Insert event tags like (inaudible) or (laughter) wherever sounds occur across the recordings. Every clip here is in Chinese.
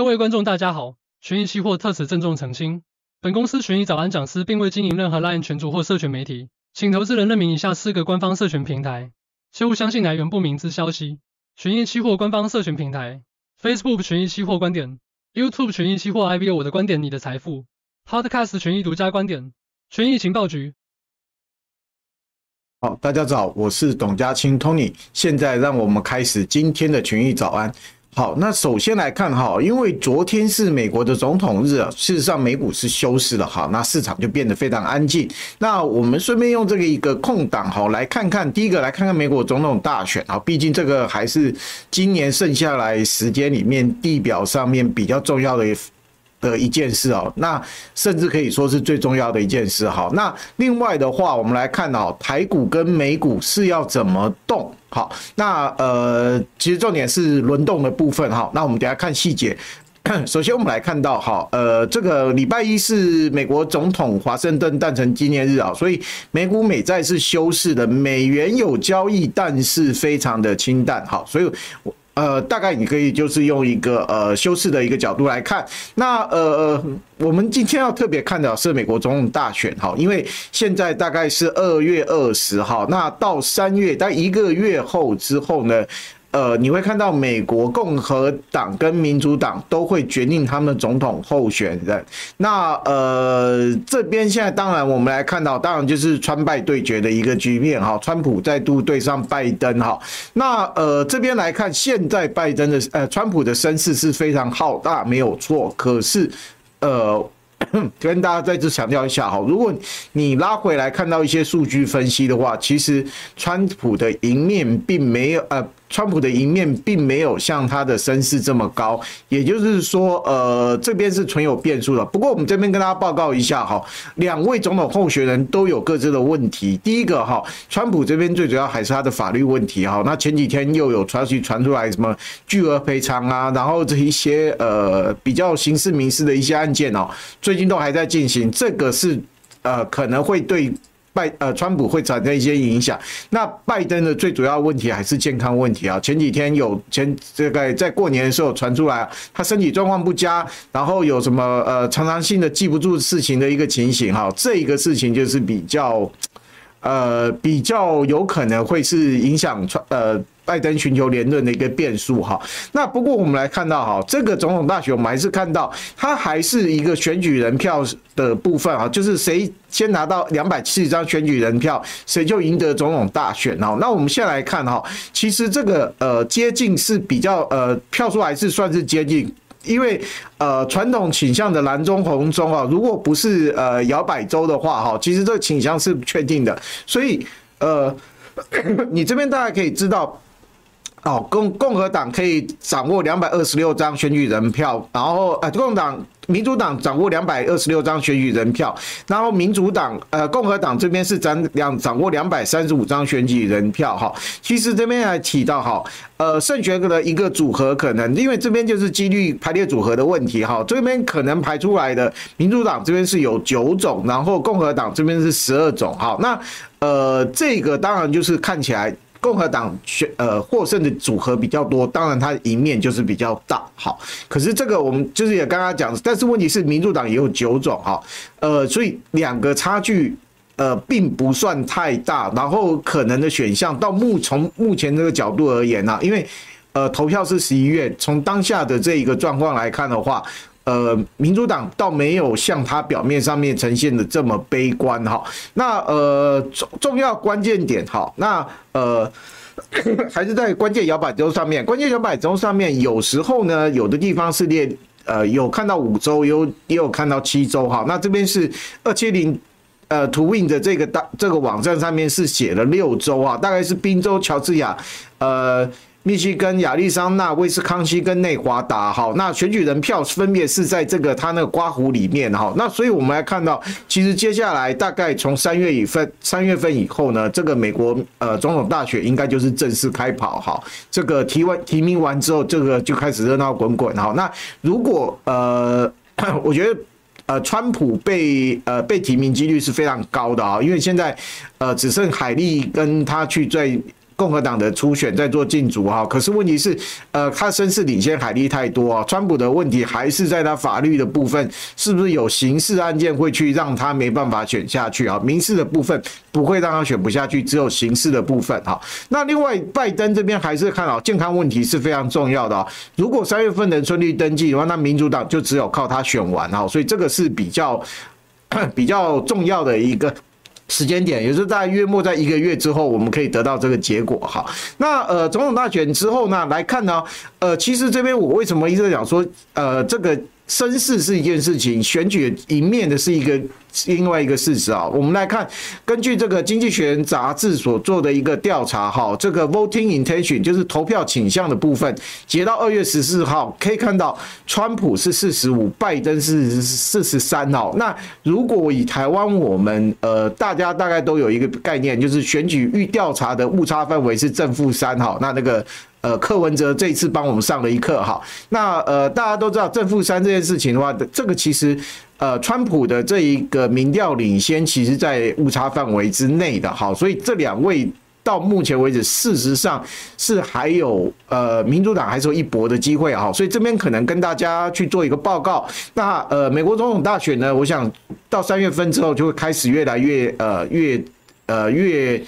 各位观众大家好，权益期货特此郑重澄清，本公司权益早安讲师并未经营任何 LINE 群组或社群媒体，请投资人认明以下四个官方社群平台，切勿相信来源不明之消息。权益期货官方社群平台：Facebook 权益期货观点，YouTube 权益期货 IBO 我的观点你的财富，Podcast 权益独家观点，权益情报局。好，大家早，我是董家清 Tony，现在让我们开始今天的权益早安。好，那首先来看哈，因为昨天是美国的总统日啊，事实上美股是休市了哈，那市场就变得非常安静。那我们顺便用这个一个空档哈，来看看第一个来看看美国总统大选啊，毕竟这个还是今年剩下来时间里面地表上面比较重要的的一件事哦，那甚至可以说是最重要的一件事哈。那另外的话，我们来看哦，台股跟美股是要怎么动？好，那呃，其实重点是轮动的部分哈。那我们等下看细节。(coughs) 首先，我们来看到哈，呃，这个礼拜一是美国总统华盛顿诞辰纪念日啊，所以美股美债是休市的，美元有交易，但是非常的清淡。好，所以我。呃，大概你可以就是用一个呃修饰的一个角度来看，那呃，我们今天要特别看的是美国总统大选哈，因为现在大概是二月二十号，那到三月，但一个月后之后呢。呃，你会看到美国共和党跟民主党都会决定他们的总统候选人。那呃，这边现在当然我们来看到，当然就是川拜对决的一个局面哈，川普再度对上拜登哈。那呃，这边来看，现在拜登的呃，川普的声势是非常浩大，没有错。可是呃，跟大家再次强调一下哈，如果你拉回来看到一些数据分析的话，其实川普的赢面并没有呃。川普的赢面并没有像他的声势这么高，也就是说，呃，这边是存有变数的。不过，我们这边跟大家报告一下哈，两位总统候选人都有各自的问题。第一个哈，川普这边最主要还是他的法律问题哈。那前几天又有传奇传出来什么巨额赔偿啊，然后这一些呃比较刑事民事的一些案件哦，最近都还在进行。这个是呃可能会对。拜呃，川普会产生一些影响。那拜登的最主要问题还是健康问题啊。前几天有前这个在过年的时候传出来，他身体状况不佳，然后有什么呃常常性的记不住事情的一个情形哈。这一个事情就是比较呃比较有可能会是影响川呃。拜登寻求连任的一个变数哈，那不过我们来看到哈，这个总统大选我们还是看到它还是一个选举人票的部分啊，就是谁先拿到两百七十张选举人票，谁就赢得总统大选哦。那我们现在来看哈，其实这个呃接近是比较呃票数还是算是接近，因为呃传统倾向的蓝中红中啊，如果不是呃摇摆州的话哈，其实这个倾向是确定的，所以呃 (coughs) 你这边大家可以知道。哦，共共和党可以掌握两百二十六张选举人票，然后呃，共党、民主党掌握两百二十六张选举人票，然后民主党呃，共和党这边是掌两掌握两百三十五张选举人票哈。其实这边还提到哈，呃，胜选的一个组合可能，因为这边就是几率排列组合的问题哈。这边可能排出来的民主党这边是有九种，然后共和党这边是十二种哈。那呃，这个当然就是看起来。共和党选呃获胜的组合比较多，当然它赢面就是比较大。好，可是这个我们就是也刚刚讲，但是问题是民主党也有九种哈，呃，所以两个差距呃并不算太大，然后可能的选项到目从目前这个角度而言呢、因为呃投票是十一月，从当下的这一个状况来看的话。呃，民主党倒没有像他表面上面呈现的这么悲观哈。那呃重重要关键点哈，那呃 (coughs) 还是在关键摇摆州上面。关键摇摆州上面有时候呢，有的地方是列呃有看到五州，有也有看到七州哈。那这边是二七零呃 2win 的这个大这个网站上面是写了六州啊，大概是宾州、乔治亚呃。密西根、亚利桑那、威斯康星跟内华达，好，那选举人票分别是在这个他那个刮胡里面，哈，那所以我们来看到，其实接下来大概从三月以份、三月份以后呢，这个美国呃总统大选应该就是正式开跑，哈，这个提完提名完之后，这个就开始热闹滚滚，哈，那如果呃，(coughs) 我觉得呃，川普被呃被提名几率是非常高的啊，因为现在呃只剩海莉跟他去在。共和党的初选在做竞逐哈。可是问题是，呃，他声势领先海利太多啊。川普的问题还是在他法律的部分，是不是有刑事案件会去让他没办法选下去啊？民事的部分不会让他选不下去，只有刑事的部分哈。那另外，拜登这边还是看好健康问题是非常重要的啊。如果三月份能顺利登记的话，那民主党就只有靠他选完哈。所以这个是比较 (coughs) 比较重要的一个。时间点也是在月末在一个月之后，我们可以得到这个结果哈。那呃，总统大选之后呢，来看呢，呃，其实这边我为什么一直讲说，呃，这个。声势是一件事情，选举赢面的是一个另外一个事实啊。我们来看，根据这个《经济学人》杂志所做的一个调查，哈，这个 voting intention 就是投票倾向的部分，截到二月十四号，可以看到，川普是四十五，拜登是四十三哦。那如果以台湾，我们呃大家大概都有一个概念，就是选举预调查的误差范围是正负三哈。那那个。呃，柯文哲这一次帮我们上了一课哈。那呃，大家都知道正负三这件事情的话，这个其实呃，川普的这一个民调领先，其实在误差范围之内的哈。所以这两位到目前为止，事实上是还有呃，民主党还是有一搏的机会哈。所以这边可能跟大家去做一个报告。那呃，美国总统大选呢，我想到三月份之后就会开始越来越呃越呃越。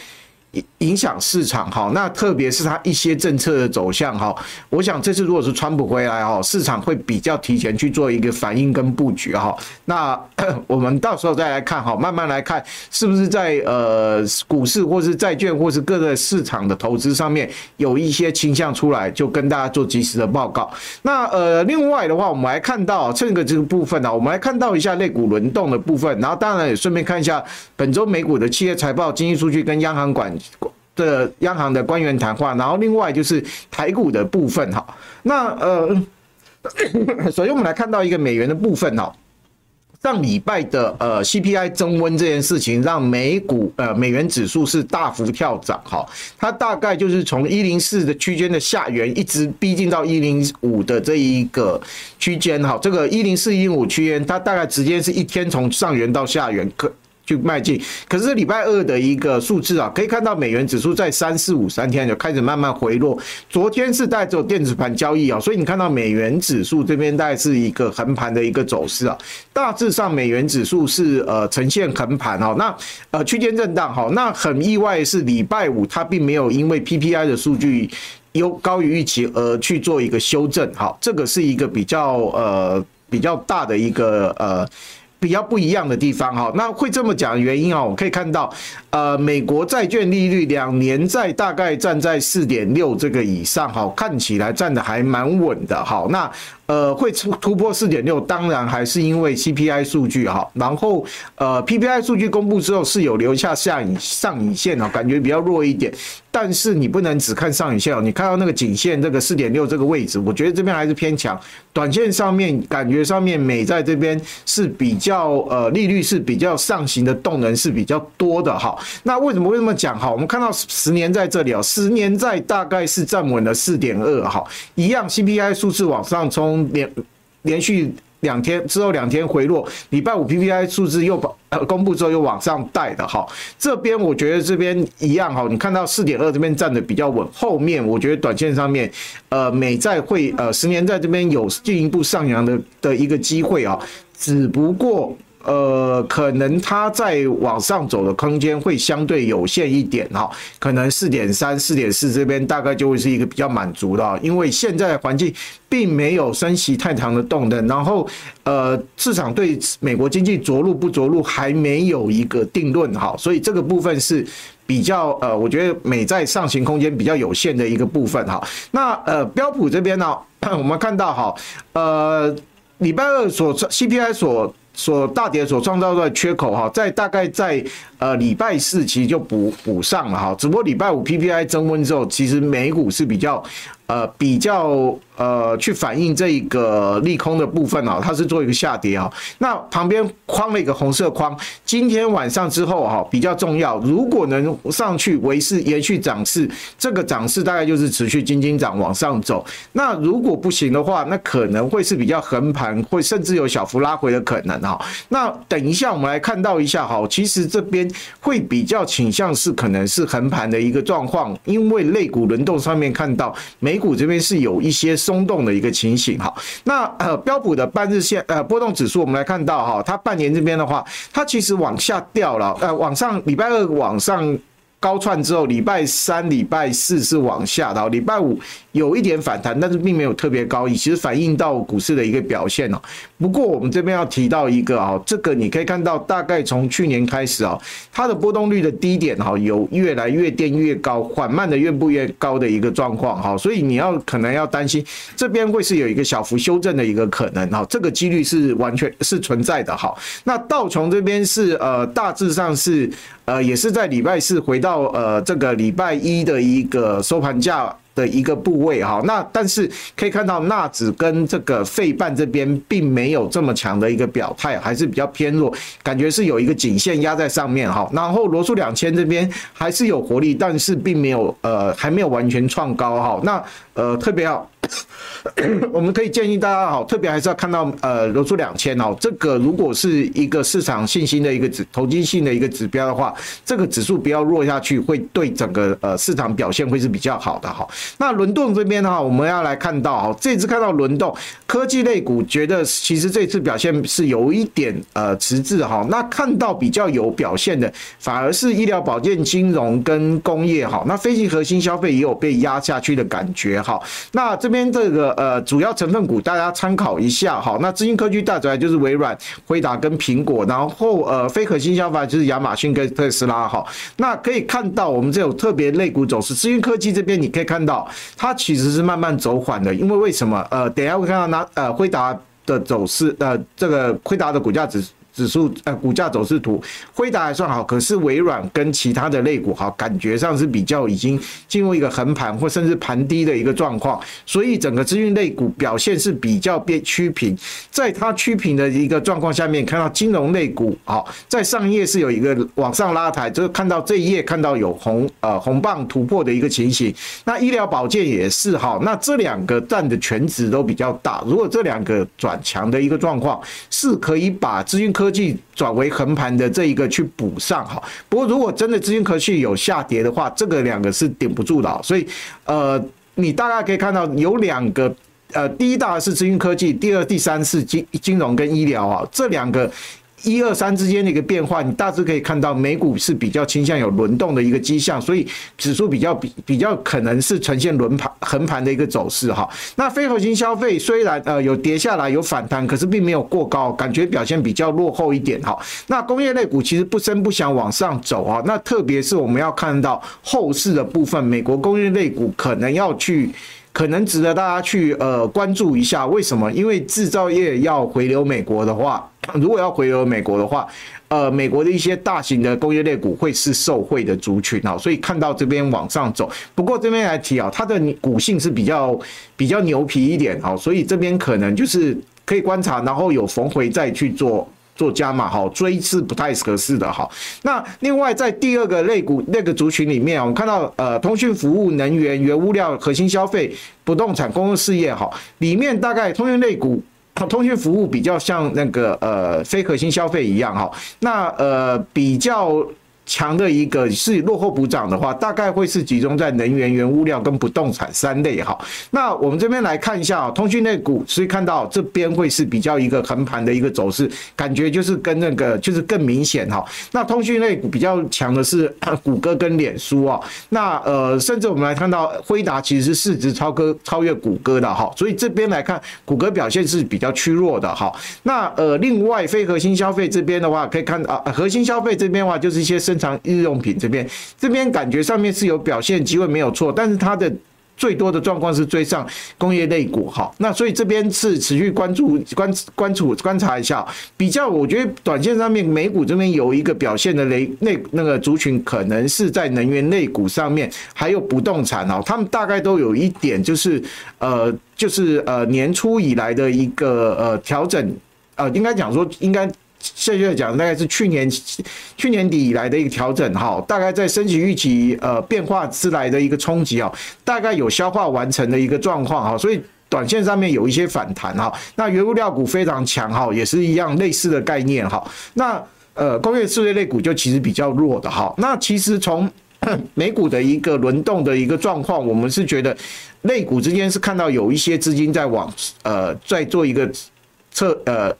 影响市场哈，那特别是它一些政策的走向哈，我想这次如果是川普回来哈，市场会比较提前去做一个反应跟布局哈。那 (coughs) 我们到时候再来看哈，慢慢来看是不是在呃股市或是债券或是各个市场的投资上面有一些倾向出来，就跟大家做及时的报告。那呃，另外的话，我们来看到这个这个部分呢，我们来看到一下类股轮动的部分，然后当然也顺便看一下本周美股的企业财报、经济数据跟央行管。的央行的官员谈话，然后另外就是台股的部分哈。那呃，(coughs) 首先我们来看到一个美元的部分哈。上礼拜的呃 CPI 增温这件事情，让美股呃美元指数是大幅跳涨哈。它大概就是从一零四的区间的下缘，一直逼近到一零五的这一个区间哈。这个一零四一零五区间，它大概直接是一天从上缘到下缘可。去迈进，可是礼拜二的一个数字啊，可以看到美元指数在三四五三天就开始慢慢回落。昨天是带着电子盘交易啊，所以你看到美元指数这边大概是一个横盘的一个走势啊。大致上美元指数是呃呈现横盘哈，那呃区间震荡哈。那很意外是礼拜五它并没有因为 PPI 的数据优高于预期而去做一个修正哈，这个是一个比较呃比较大的一个呃。比较不一样的地方哈，那会这么讲的原因啊，我可以看到，呃，美国债券利率两年债大概站在四点六这个以上哈，看起来站的还蛮稳的哈，那。呃，会突突破四点六，当然还是因为 CPI 数据哈，然后呃 PPI 数据公布之后是有留下下影上影线哦，感觉比较弱一点，但是你不能只看上影线哦，你看到那个颈线这个四点六这个位置，我觉得这边还是偏强，短线上面感觉上面美在这边是比较呃利率是比较上行的动能是比较多的哈，那为什么会这么讲哈？我们看到十年在这里哦，十年债大概是站稳了四点二哈，一样 CPI 数字往上冲。连连续两天之后两天回落，礼拜五 PPI 数字又呃公布之后又往上带的哈，这边我觉得这边一样哈，你看到四点二这边站的比较稳，后面我觉得短线上面呃美债会呃十年债这边有进一步上扬的的一个机会啊，只不过。呃，可能它在往上走的空间会相对有限一点哈，可能四点三、四点四这边大概就会是一个比较满足的，因为现在环境并没有升息太长的动能，然后呃，市场对美国经济着陆不着陆还没有一个定论哈，所以这个部分是比较呃，我觉得美债上行空间比较有限的一个部分哈。那呃，标普这边呢，(coughs) 我们看到哈，呃，礼拜二所 CPI 所。所大跌所创造的缺口哈，在大概在呃礼拜四其实就补补上了哈，只不过礼拜五 PPI 增温之后，其实美股是比较。呃，比较呃，去反映这一个利空的部分啊，它是做一个下跌啊。那旁边框了一个红色框，今天晚上之后哈，比较重要。如果能上去维持延续涨势，这个涨势大概就是持续金金涨往上走。那如果不行的话，那可能会是比较横盘，会甚至有小幅拉回的可能哈。那等一下我们来看到一下哈，其实这边会比较倾向是可能是横盘的一个状况，因为类股轮动上面看到美股这边是有一些松动的一个情形哈。那呃标普的半日线呃波动指数，我们来看到哈，它半年这边的话，它其实往下掉了，呃往上礼拜二往上。高窜之后，礼拜三、礼拜四是往下的，礼拜五有一点反弹，但是并没有特别高，其实反映到股市的一个表现哦。不过我们这边要提到一个啊，这个你可以看到，大概从去年开始啊，它的波动率的低点哈，有越来越垫越高，缓慢的越步越高的一个状况哈，所以你要可能要担心这边会是有一个小幅修正的一个可能哈，这个几率是完全是存在的哈。那道琼这边是呃大致上是呃也是在礼拜四回到。呃这个礼拜一的一个收盘价的一个部位哈，那但是可以看到纳指跟这个费半这边并没有这么强的一个表态，还是比较偏弱，感觉是有一个颈线压在上面哈。然后罗素两千这边还是有活力，但是并没有呃还没有完全创高哈。那呃特别要。(coughs) 我们可以建议大家好，特别还是要看到呃，罗素两千哦，这个如果是一个市场信心的一个指投机性的一个指标的话，这个指数不要弱下去，会对整个呃市场表现会是比较好的哈。那轮动这边的话，我们要来看到哈，这次看到轮动科技类股，觉得其实这次表现是有一点呃迟滞哈。那看到比较有表现的，反而是医疗保健、金融跟工业哈。那非核心消费也有被压下去的感觉哈。那这边这个呃主要成分股大家参考一下哈，那资金科技大主要就是微软、辉达跟苹果，然后呃非核心消费就是亚马逊跟特斯拉哈。那可以看到我们这种特别类股走势，资讯科技这边你可以看到它其实是慢慢走缓的，因为为什么？呃，等下会看到那呃辉达的走势，呃这个辉达的股价指。指数呃股价走势图，辉达还算好，可是微软跟其他的类股哈，感觉上是比较已经进入一个横盘或甚至盘低的一个状况，所以整个资讯类股表现是比较变趋平，在它趋平的一个状况下面，看到金融类股好，在上一页是有一个往上拉抬，就是看到这一页看到有红呃红棒突破的一个情形，那医疗保健也是哈，那这两个占的权值都比较大，如果这两个转强的一个状况，是可以把资讯科。科技转为横盘的这一个去补上哈，不过如果真的资金科技有下跌的话，这个两个是顶不住的，所以呃，你大概可以看到有两个呃，第一大是资金科技，第二、第三是金金融跟医疗啊，这两个。一二三之间的一个变化，你大致可以看到美股是比较倾向有轮动的一个迹象，所以指数比较比比较可能是呈现轮盘横盘的一个走势哈。那非核心消费虽然呃有跌下来有反弹，可是并没有过高，感觉表现比较落后一点哈。那工业类股其实不声不响往上走啊，那特别是我们要看到后市的部分，美国工业类股可能要去。可能值得大家去呃关注一下，为什么？因为制造业要回流美国的话，如果要回流美国的话，呃，美国的一些大型的工业类股会是受惠的族群啊，所以看到这边往上走。不过这边来提啊，它的股性是比较比较牛皮一点啊，所以这边可能就是可以观察，然后有逢回再去做。做加码哈，追是不太合适的哈。那另外在第二个类股那个族群里面，我们看到呃，通讯服务、能源、原物料、核心消费、不动产、公共事业哈，里面大概通讯类股、通讯服务比较像那个呃非核心消费一样哈。那呃比较。强的一个是落后补涨的话，大概会是集中在能源、原物料跟不动产三类哈。那我们这边来看一下啊，通讯类股，所以看到这边会是比较一个横盘的一个走势，感觉就是跟那个就是更明显哈。那通讯类股比较强的是谷歌跟脸书啊。那呃，甚至我们来看到辉达其实市值超哥超越谷歌的哈，所以这边来看谷歌表现是比较趋弱的哈。那呃，另外非核心消费这边的话，可以看啊，核心消费这边的话就是一些生产日用品这边，这边感觉上面是有表现机会没有错，但是它的最多的状况是追上工业类股哈，那所以这边是持续关注关关注观察一下，比较我觉得短线上面美股这边有一个表现的类那那个族群可能是在能源类股上面，还有不动产哦，他们大概都有一点就是呃就是呃年初以来的一个呃调整，呃应该讲说应该。现在讲大概是去年去年底以来的一个调整哈，大概在升级预期呃变化之来的一个冲击啊，大概有消化完成的一个状况哈，所以短线上面有一些反弹哈。那原物料股非常强哈，也是一样类似的概念哈。那呃工业四类类股就其实比较弱的哈。那其实从 (coughs) 美股的一个轮动的一个状况，我们是觉得类股之间是看到有一些资金在往呃在做一个测呃。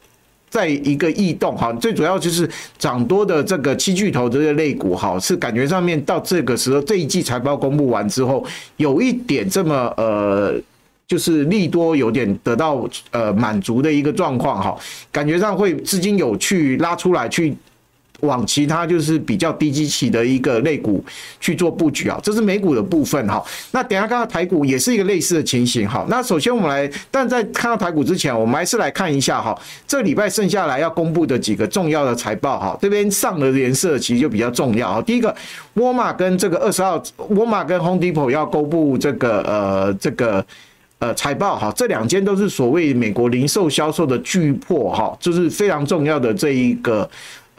在一个异动哈，最主要就是涨多的这个七巨头这些类股哈，是感觉上面到这个时候这一季财报公布完之后，有一点这么呃，就是利多有点得到呃满足的一个状况哈，感觉上会资金有去拉出来去。往其他就是比较低基期的一个类股去做布局啊，这是美股的部分哈。那等下看到台股也是一个类似的情形哈。那首先我们来，但在看到台股之前，我们还是来看一下哈，这礼拜剩下来要公布的几个重要的财报哈。这边上的颜色其实就比较重要啊。第一个，沃尔玛跟这个二十号，沃尔玛跟 Home Depot 要公布这个呃这个呃财报哈。这两间都是所谓美国零售销售的巨破哈，就是非常重要的这一个。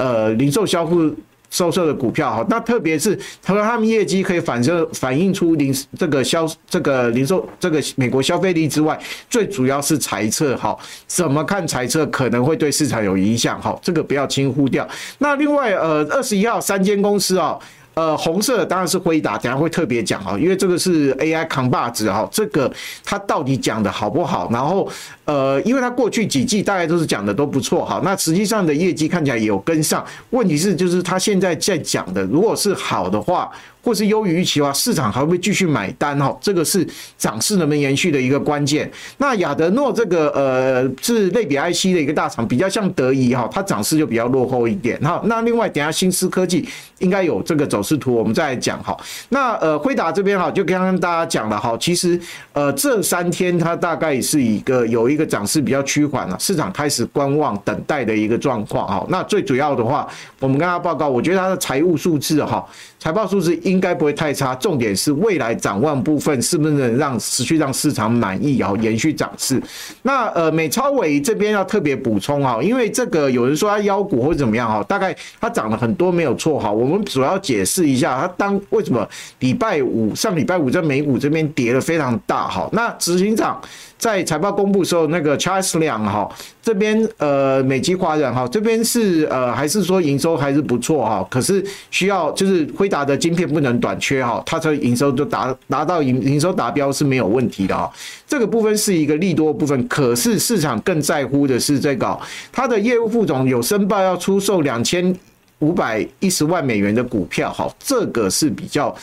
呃，零售销售销售的股票哈，那特别是他说他们业绩可以反射反映出零这个销这个零售这个美国消费力之外，最主要是财测哈，怎么看财测可能会对市场有影响哈，这个不要轻忽掉。那另外呃，二十一号三间公司啊。呃，红色当然是辉达，等下会特别讲哈，因为这个是 AI 扛把子哈，这个它到底讲的好不好？然后呃，因为它过去几季大概都是讲的都不错哈，那实际上的业绩看起来也有跟上，问题是就是它现在在讲的，如果是好的话。或是优于预期的话，市场还会继续买单哈，这个是涨势能不能延续的一个关键。那亚德诺这个呃是类比 IC 的一个大厂，比较像德仪哈，它涨势就比较落后一点哈。那另外等下新思科技应该有这个走势图，我们再来讲哈。那呃辉达这边哈，就刚刚大家讲了哈，其实呃这三天它大概是一个有一个涨势比较趋缓了，市场开始观望等待的一个状况哈。那最主要的话，我们跟他报告，我觉得它的财务数字哈，财报数字应该不会太差，重点是未来展望部分是不是能让持续让市场满意，然后延续涨势。那呃，美超微这边要特别补充哈，因为这个有人说它妖股或者怎么样哈，大概它涨了很多没有错哈。我们主要解释一下，它当为什么礼拜五上礼拜五在美股这边跌的非常大哈。那执行长。在财报公布的时候，那个 Charles Liang 哈这边呃美籍华人哈这边是呃还是说营收还是不错哈，可是需要就是辉达的晶片不能短缺哈，它这营收就达达到营营收达标是没有问题的哈，这个部分是一个利多部分，可是市场更在乎的是这个它的业务副总有申报要出售两千五百一十万美元的股票哈，这个是比较。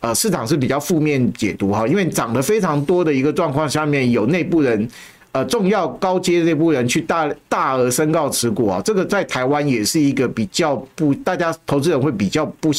呃，市场是比较负面解读哈，因为涨得非常多的一个状况下面，有内部人，呃，重要高阶内部人去大大额申告持股啊，这个在台湾也是一个比较不，大家投资人会比较不。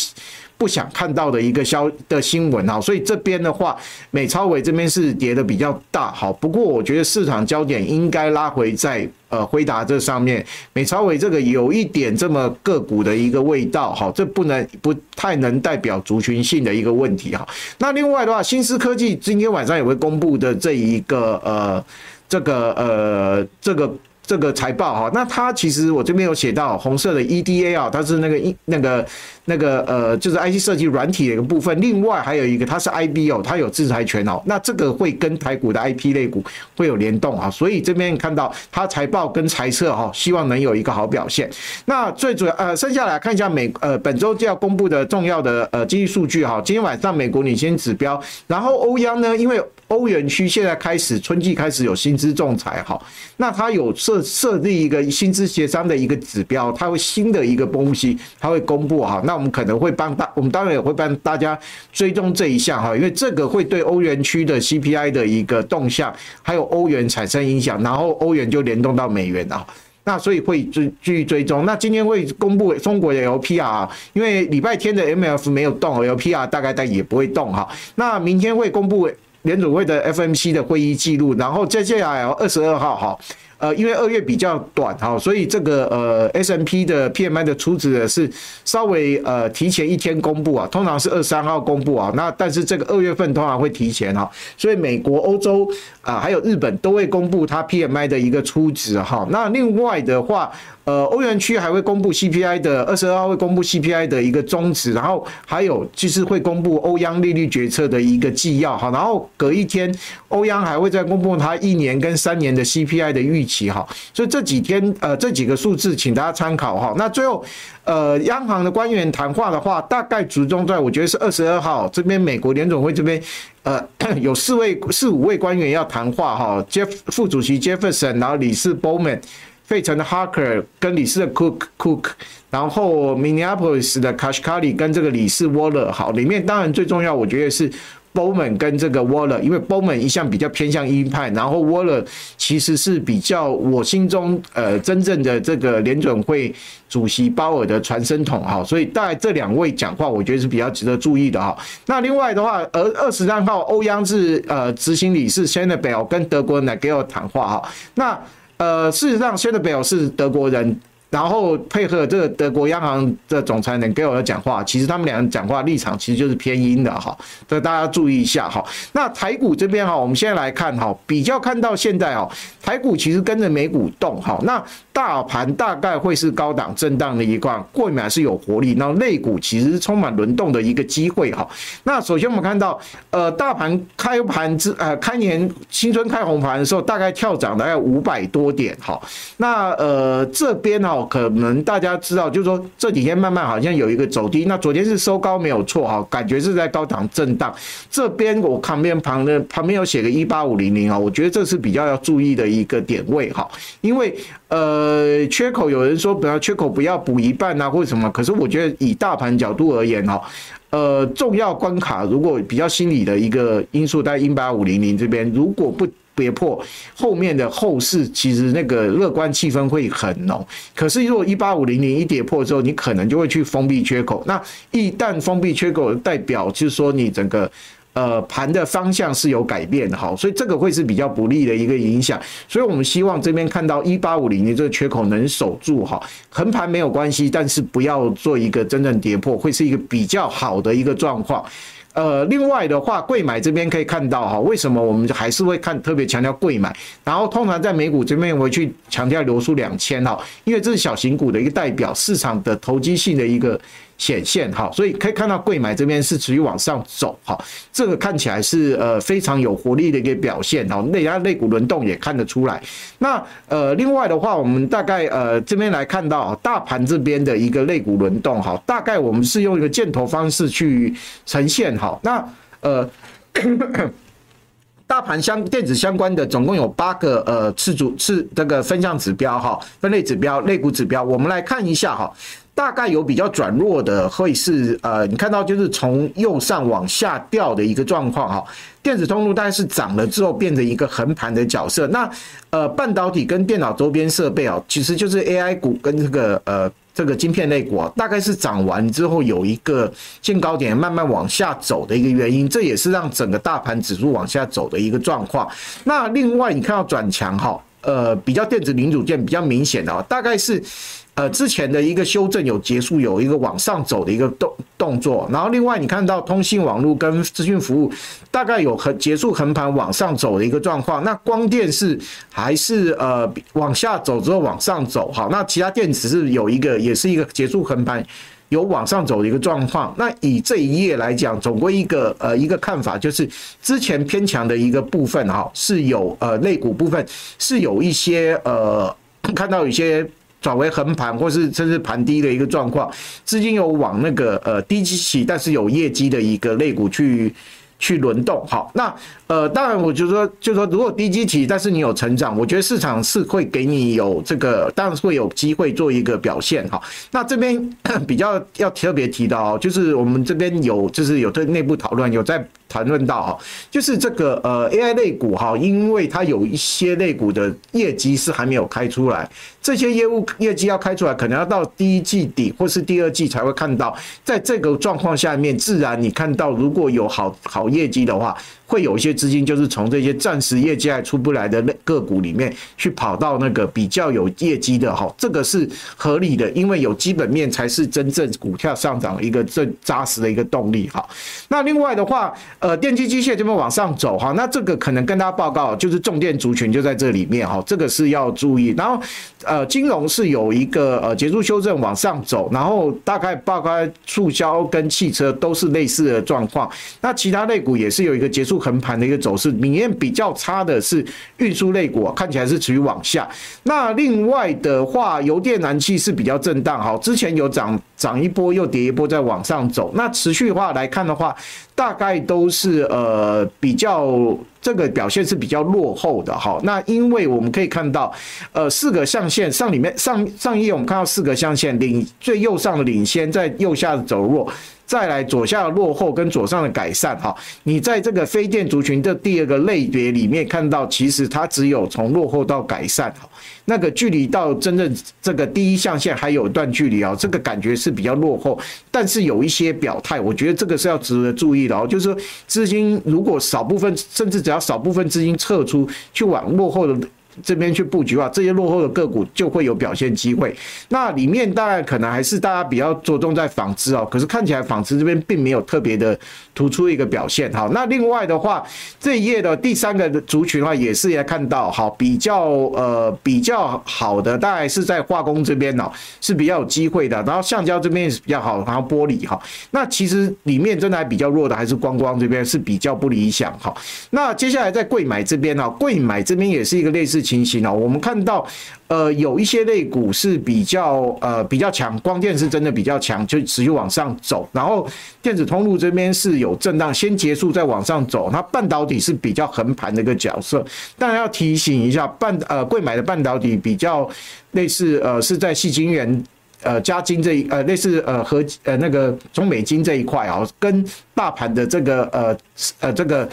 不想看到的一个消的新闻哈，所以这边的话，美超微这边是跌的比较大，好，不过我觉得市场焦点应该拉回在呃辉达这上面，美超微这个有一点这么个股的一个味道，好，这不能不太能代表族群性的一个问题哈。那另外的话，新思科技今天晚上也会公布的这一个呃这个呃这个。这个财报哈，那它其实我这边有写到红色的 EDA 啊，它是那个一那个那个呃，就是 IC 设计软体的一个部分。另外还有一个，它是 IB 哦，它有制裁权哦。那这个会跟台股的 IP 类股会有联动啊，所以这边看到它财报跟财测哈，希望能有一个好表现。那最主要呃，剩下来看一下美呃本周就要公布的重要的呃经济数据哈。今天晚上美国领先指标，然后欧央呢，因为欧元区现在开始春季开始有薪资仲裁哈，那它有设设立一个薪资协商的一个指标，它会新的一个东西，它会公布哈，那我们可能会帮大，我们当然也会帮大家追踪这一项哈，因为这个会对欧元区的 CPI 的一个动向，还有欧元产生影响，然后欧元就联动到美元啊，那所以会追继续追踪。那今天会公布中国的 LPR，因为礼拜天的 MF 没有动，LPR 大概但也不会动哈。那明天会公布。联储会的 FMC 的会议记录，然后接下来二十二号哈，呃，因为二月比较短哈，所以这个呃 S&P 的 PMI 的初值是稍微呃提前一天公布啊，通常是二三号公布啊，那但是这个二月份通常会提前哈，所以美国、欧洲啊还有日本都会公布它 PMI 的一个初值哈，那另外的话。呃，欧元区还会公布 CPI 的，二十二号会公布 CPI 的一个终值，然后还有就是会公布欧央利率决策的一个纪要，哈，然后隔一天欧央还会再公布它一年跟三年的 CPI 的预期哈。所以这几天呃这几个数字，请大家参考哈。那最后呃央行的官员谈话的话，大概集中在我觉得是二十二号这边美国联总会这边呃 (coughs) 有四位四五位官员要谈话哈。，Jeff 副主席杰弗森，然后理事 Bowman。费城的 Harker 跟理事的 Cook Cook，然后 Minneapolis 的 Kashkari 跟这个理事 Waller，好，里面当然最重要，我觉得是 Bowman 跟这个 Waller，因为 Bowman 一向比较偏向鹰派，然后 Waller 其实是比较我心中呃真正的这个联准会主席鲍尔的传声筒哈，所以大概这两位讲话，我觉得是比较值得注意的哈。那另外的话，而二十三号欧央志呃执行理事 Schnabel 跟德国 Nagel 谈话哈，那。呃，事实上，Schnabel 是德国人。然后配合这个德国央行的总裁能给我的讲话，其实他们两个讲话立场其实就是偏鹰的哈，所以大家注意一下哈。那台股这边哈，我们现在来看哈，比较看到现在哦，台股其实跟着美股动哈。那大盘大概会是高档震荡的一块，柜买是有活力，然后类股其实是充满轮动的一个机会哈。那首先我们看到，呃，大盘开盘之呃开年新春开红盘的时候，大概跳涨大概五百多点哈。那呃这边哈。可能大家知道，就是说这几天慢慢好像有一个走低，那昨天是收高没有错哈，感觉是在高档震荡。这边我旁边旁的旁边有写个一八五零零啊，我觉得这是比较要注意的一个点位哈，因为呃缺口有人说不要缺口不要补一半啊或者什么，可是我觉得以大盘角度而言哈，呃重要关卡如果比较心理的一个因素在一八五零零这边，如果不。跌破后面的后市，其实那个乐观气氛会很浓。可是如果一八五零零一跌破之后，你可能就会去封闭缺口。那一旦封闭缺口，代表就是说你整个呃盘的方向是有改变的哈，所以这个会是比较不利的一个影响。所以我们希望这边看到一八五零零这个缺口能守住哈，横盘没有关系，但是不要做一个真正跌破，会是一个比较好的一个状况。呃，另外的话，贵买这边可以看到哈，为什么我们还是会看特别强调贵买，然后通常在美股这边我去强调流出两千哈，因为这是小型股的一个代表，市场的投机性的一个。显现哈，所以可以看到柜买这边是持续往上走哈，这个看起来是呃非常有活力的一个表现哈，内压类股轮动也看得出来。那呃另外的话，我们大概呃这边来看到大盘这边的一个类股轮动哈，大概我们是用一个箭头方式去呈现哈。那呃大盘相电子相关的总共有八个呃次主次这个分项指标哈，分类指标类股指标，我们来看一下哈。大概有比较转弱的，会是呃，你看到就是从右上往下掉的一个状况哈。电子通路大概是涨了之后变成一个横盘的角色。那呃，半导体跟电脑周边设备啊，其实就是 AI 股跟这个呃这个晶片类股啊，大概是涨完之后有一个见高点慢慢往下走的一个原因，这也是让整个大盘指数往下走的一个状况。那另外你看到转强哈，呃，比较电子零组件比较明显的，大概是。呃，之前的一个修正有结束，有一个往上走的一个动动作，然后另外你看到通信网络跟资讯服务大概有横结束横盘往上走的一个状况，那光电是还是呃往下走之后往上走，好，那其他电子是有一个也是一个结束横盘有往上走的一个状况，那以这一页来讲，总归一个呃一个看法就是之前偏强的一个部分哈，是有呃类股部分是有一些呃看到有些。转为横盘，或是甚至盘低的一个状况，资金有往那个呃低基期但是有业绩的一个类股去去轮动。好，那呃当然我就说，就说如果低基期但是你有成长，我觉得市场是会给你有这个，当然是会有机会做一个表现。哈，那这边 (coughs) 比较要特别提到，就是我们这边有就是有对内部讨论，有在。谈论到哈，就是这个呃 AI 类股哈，因为它有一些类股的业绩是还没有开出来，这些业务业绩要开出来，可能要到第一季底或是第二季才会看到。在这个状况下面，自然你看到如果有好好业绩的话。会有一些资金，就是从这些暂时业绩还出不来的那个股里面去跑到那个比较有业绩的哈，这个是合理的，因为有基本面才是真正股票上涨一个最扎实的一个动力哈。那另外的话，呃电机机械这边往上走哈，那这个可能跟大家报告就是重电族群就在这里面哈，这个是要注意。然后呃金融是有一个呃结束修正往上走，然后大概包括促销跟汽车都是类似的状况。那其他类股也是有一个结束 (laughs) 横盘的一个走势，里面比较差的是运输类股，看起来是持续往下。那另外的话，油电燃气是比较震荡哈，之前有涨涨一波又跌一波再往上走。那持续的话来看的话，大概都是呃比较这个表现是比较落后的哈。那因为我们可以看到，呃四个象限上里面上上一页我们看到四个象限领最右上的领先，在右下的走弱。再来左下的落后跟左上的改善哈，你在这个非电族群的第二个类别里面看到，其实它只有从落后到改善哈，那个距离到真正这个第一象限还有一段距离啊，这个感觉是比较落后，但是有一些表态，我觉得这个是要值得注意的哦，就是说资金如果少部分，甚至只要少部分资金撤出去往落后的。这边去布局啊，这些落后的个股就会有表现机会。那里面当然可能还是大家比较着重在纺织哦，可是看起来纺织这边并没有特别的突出一个表现。好，那另外的话，这一页的第三个族群的话，也是也看到好比较呃比较好的，大概是在化工这边哦，是比较有机会的。然后橡胶这边也是比较好，然后玻璃哈。那其实里面真的还比较弱的还是观光这边是比较不理想。哈，那接下来在柜买这边呢，柜买这边也是一个类似。情形哦，我们看到，呃，有一些类股是比较呃比较强，光电是真的比较强，就持续往上走。然后电子通路这边是有震荡，先结束再往上走。那半导体是比较横盘的一个角色，但要提醒一下，半呃贵买的半导体比较类似呃是在细晶圆呃加晶这一呃类似呃和呃那个中美晶这一块啊，跟大盘的这个呃呃这个。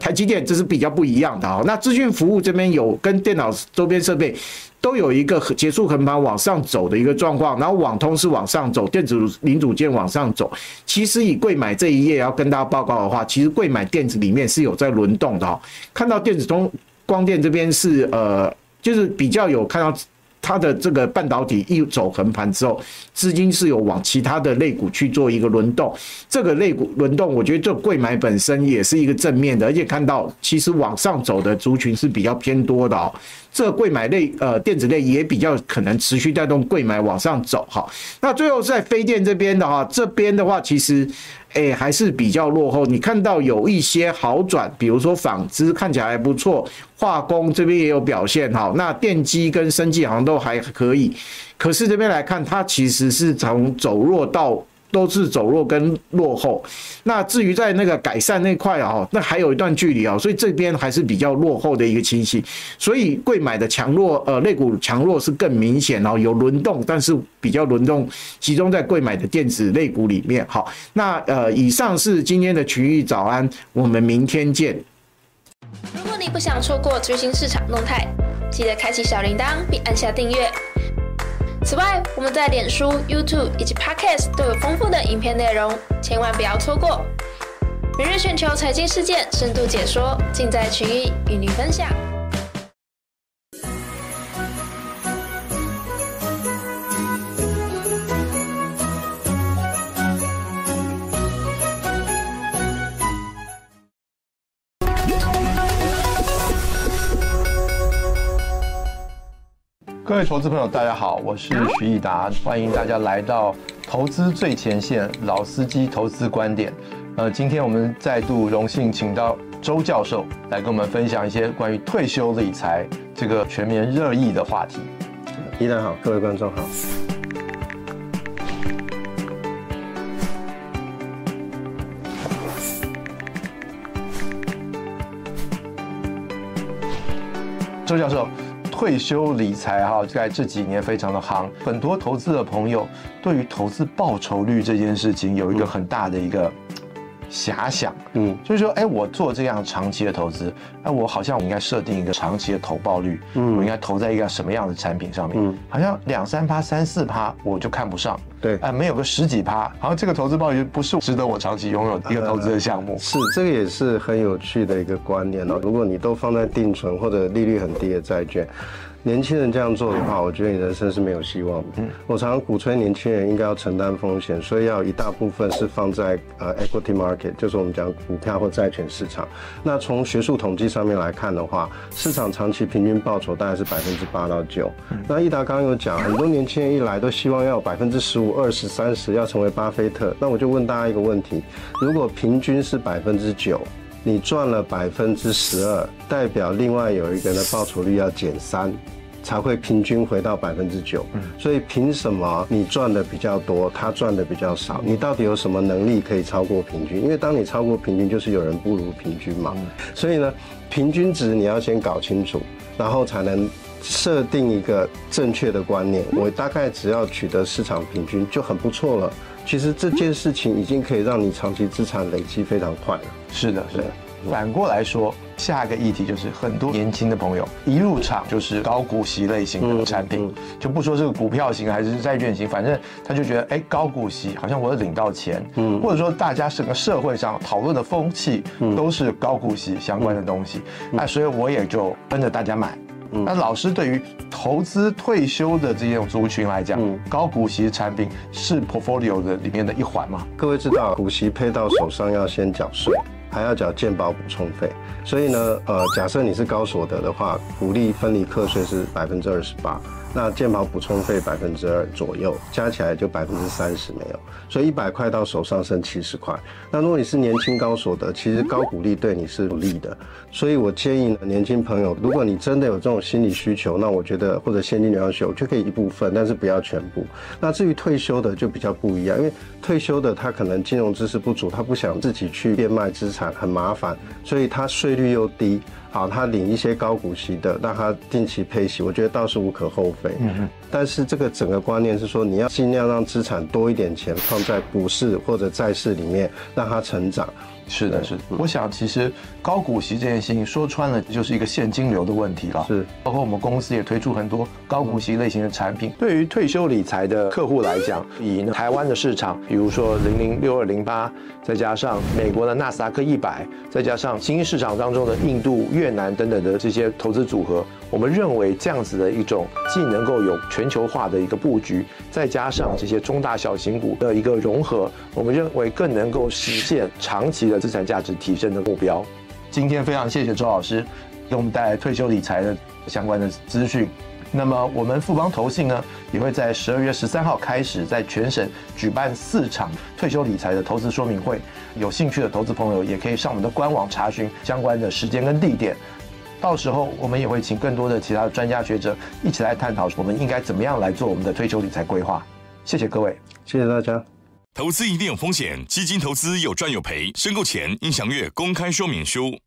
台积电这是比较不一样的啊，那资讯服务这边有跟电脑周边设备都有一个结束横盘往上走的一个状况，然后网通是往上走，电子零组件往上走。其实以贵买这一页要跟大家报告的话，其实贵买电子里面是有在轮动的哦。看到电子通光电这边是呃，就是比较有看到。它的这个半导体一走横盘之后，资金是有往其他的类股去做一个轮动。这个类股轮动，我觉得这柜买本身也是一个正面的，而且看到其实往上走的族群是比较偏多的哦。这柜买类呃电子类也比较可能持续带动柜买往上走哈。那最后在飞电这边的话，这边的话其实。哎，还是比较落后。你看到有一些好转，比如说纺织看起来还不错，化工这边也有表现好。那电机跟生技好像都还可以，可是这边来看，它其实是从走弱到。都是走弱跟落后，那至于在那个改善那块啊，那还有一段距离啊，所以这边还是比较落后的一个情形。所以贵买的强弱，呃，类股强弱是更明显哦，有轮动，但是比较轮动集中在贵买的电子类股里面。好，那呃，以上是今天的群益早安，我们明天见。如果你不想错过最新市场动态，记得开启小铃铛并按下订阅。此外，我们在脸书、YouTube 以及 Podcast 都有丰富的影片内容，千万不要错过。每日全球财经事件深度解说，尽在群益与您分享。各位投资朋友，大家好，我是徐益达，欢迎大家来到投资最前线老司机投资观点。呃，今天我们再度荣幸请到周教授来跟我们分享一些关于退休理财这个全面热议的话题。益达好，各位观众好。周教授。退休理财哈，在这几年非常的夯，很多投资的朋友对于投资报酬率这件事情有一个很大的一个遐想，嗯，就是说，哎，我做这样长期的投资，哎，我好像我应该设定一个长期的投报率，嗯，我应该投在一个什么样的产品上面，嗯，好像两三趴、三四趴我就看不上，对，哎，没有个十几趴，好像这个投资报率不是值得我长期拥有一个投资的项目，是，这个也是很有趣的一个观念哦。如果你都放在定存或者利率很低的债券。年轻人这样做的话，我觉得你人生是没有希望的。嗯，我常常鼓吹年轻人应该要承担风险，所以要一大部分是放在呃 equity market，就是我们讲股票或债券市场。那从学术统计上面来看的话，市场长期平均报酬大概是百分之八到九。那益达刚刚有讲，很多年轻人一来都希望要有百分之十五、二十、三十，要成为巴菲特。那我就问大家一个问题：如果平均是百分之九？你赚了百分之十二，代表另外有一个人的报酬率要减三，才会平均回到百分之九。所以凭什么你赚的比较多，他赚的比较少？你到底有什么能力可以超过平均？因为当你超过平均，就是有人不如平均嘛。所以呢，平均值你要先搞清楚，然后才能设定一个正确的观念。我大概只要取得市场平均就很不错了。其实这件事情已经可以让你长期资产累积非常快了。是的，是的。反过来说，下一个议题就是很多年轻的朋友一入场就是高股息类型的产品，就不说这个股票型还是债券型，反正他就觉得，哎，高股息好像我领到钱，嗯，或者说大家整个社会上讨论的风气都是高股息相关的东西，那所以我也就跟着大家买。那老师对于投资退休的这种族群来讲，嗯、高股息产品是 portfolio 的里面的一环吗？各位知道，股息配到手上要先缴税，还要缴健保补充费。所以呢，呃，假设你是高所得的话，股利分离课税是百分之二十八。那健保补充费百分之二左右，加起来就百分之三十没有，所以一百块到手上剩七十块。那如果你是年轻高所得，其实高股利对你是有利的。所以我建议呢，年轻朋友，如果你真的有这种心理需求，那我觉得或者现金流要求就可以一部分，但是不要全部。那至于退休的就比较不一样，因为退休的他可能金融知识不足，他不想自己去变卖资产，很麻烦，所以他税率又低。好，他领一些高股息的，让他定期配息，我觉得倒是无可厚非。嗯嗯。但是这个整个观念是说，你要尽量让资产多一点钱放在股市或者债市里面，让它成长。是的，是的。我想，其实高股息这件事情说穿了，就是一个现金流的问题了。是，包括我们公司也推出很多高股息类型的产品。对于退休理财的客户来讲，以台湾的市场，比如说零零六二零八，再加上美国的纳斯达克一百，再加上新兴市场当中的印度、越南等等的这些投资组合，我们认为这样子的一种既能够有全球化的一个布局，再加上这些中大小型股的一个融合，我们认为更能够实现长期的。资产价值提升的目标。今天非常谢谢周老师给我们带来退休理财的相关的资讯。那么我们富邦投信呢，也会在十二月十三号开始在全省举办四场退休理财的投资说明会。有兴趣的投资朋友也可以上我们的官网查询相关的时间跟地点。到时候我们也会请更多的其他的专家学者一起来探讨我们应该怎么样来做我们的退休理财规划。谢谢各位，谢谢大家。投资一定有风险，基金投资有赚有赔，申购前应详阅公开说明书。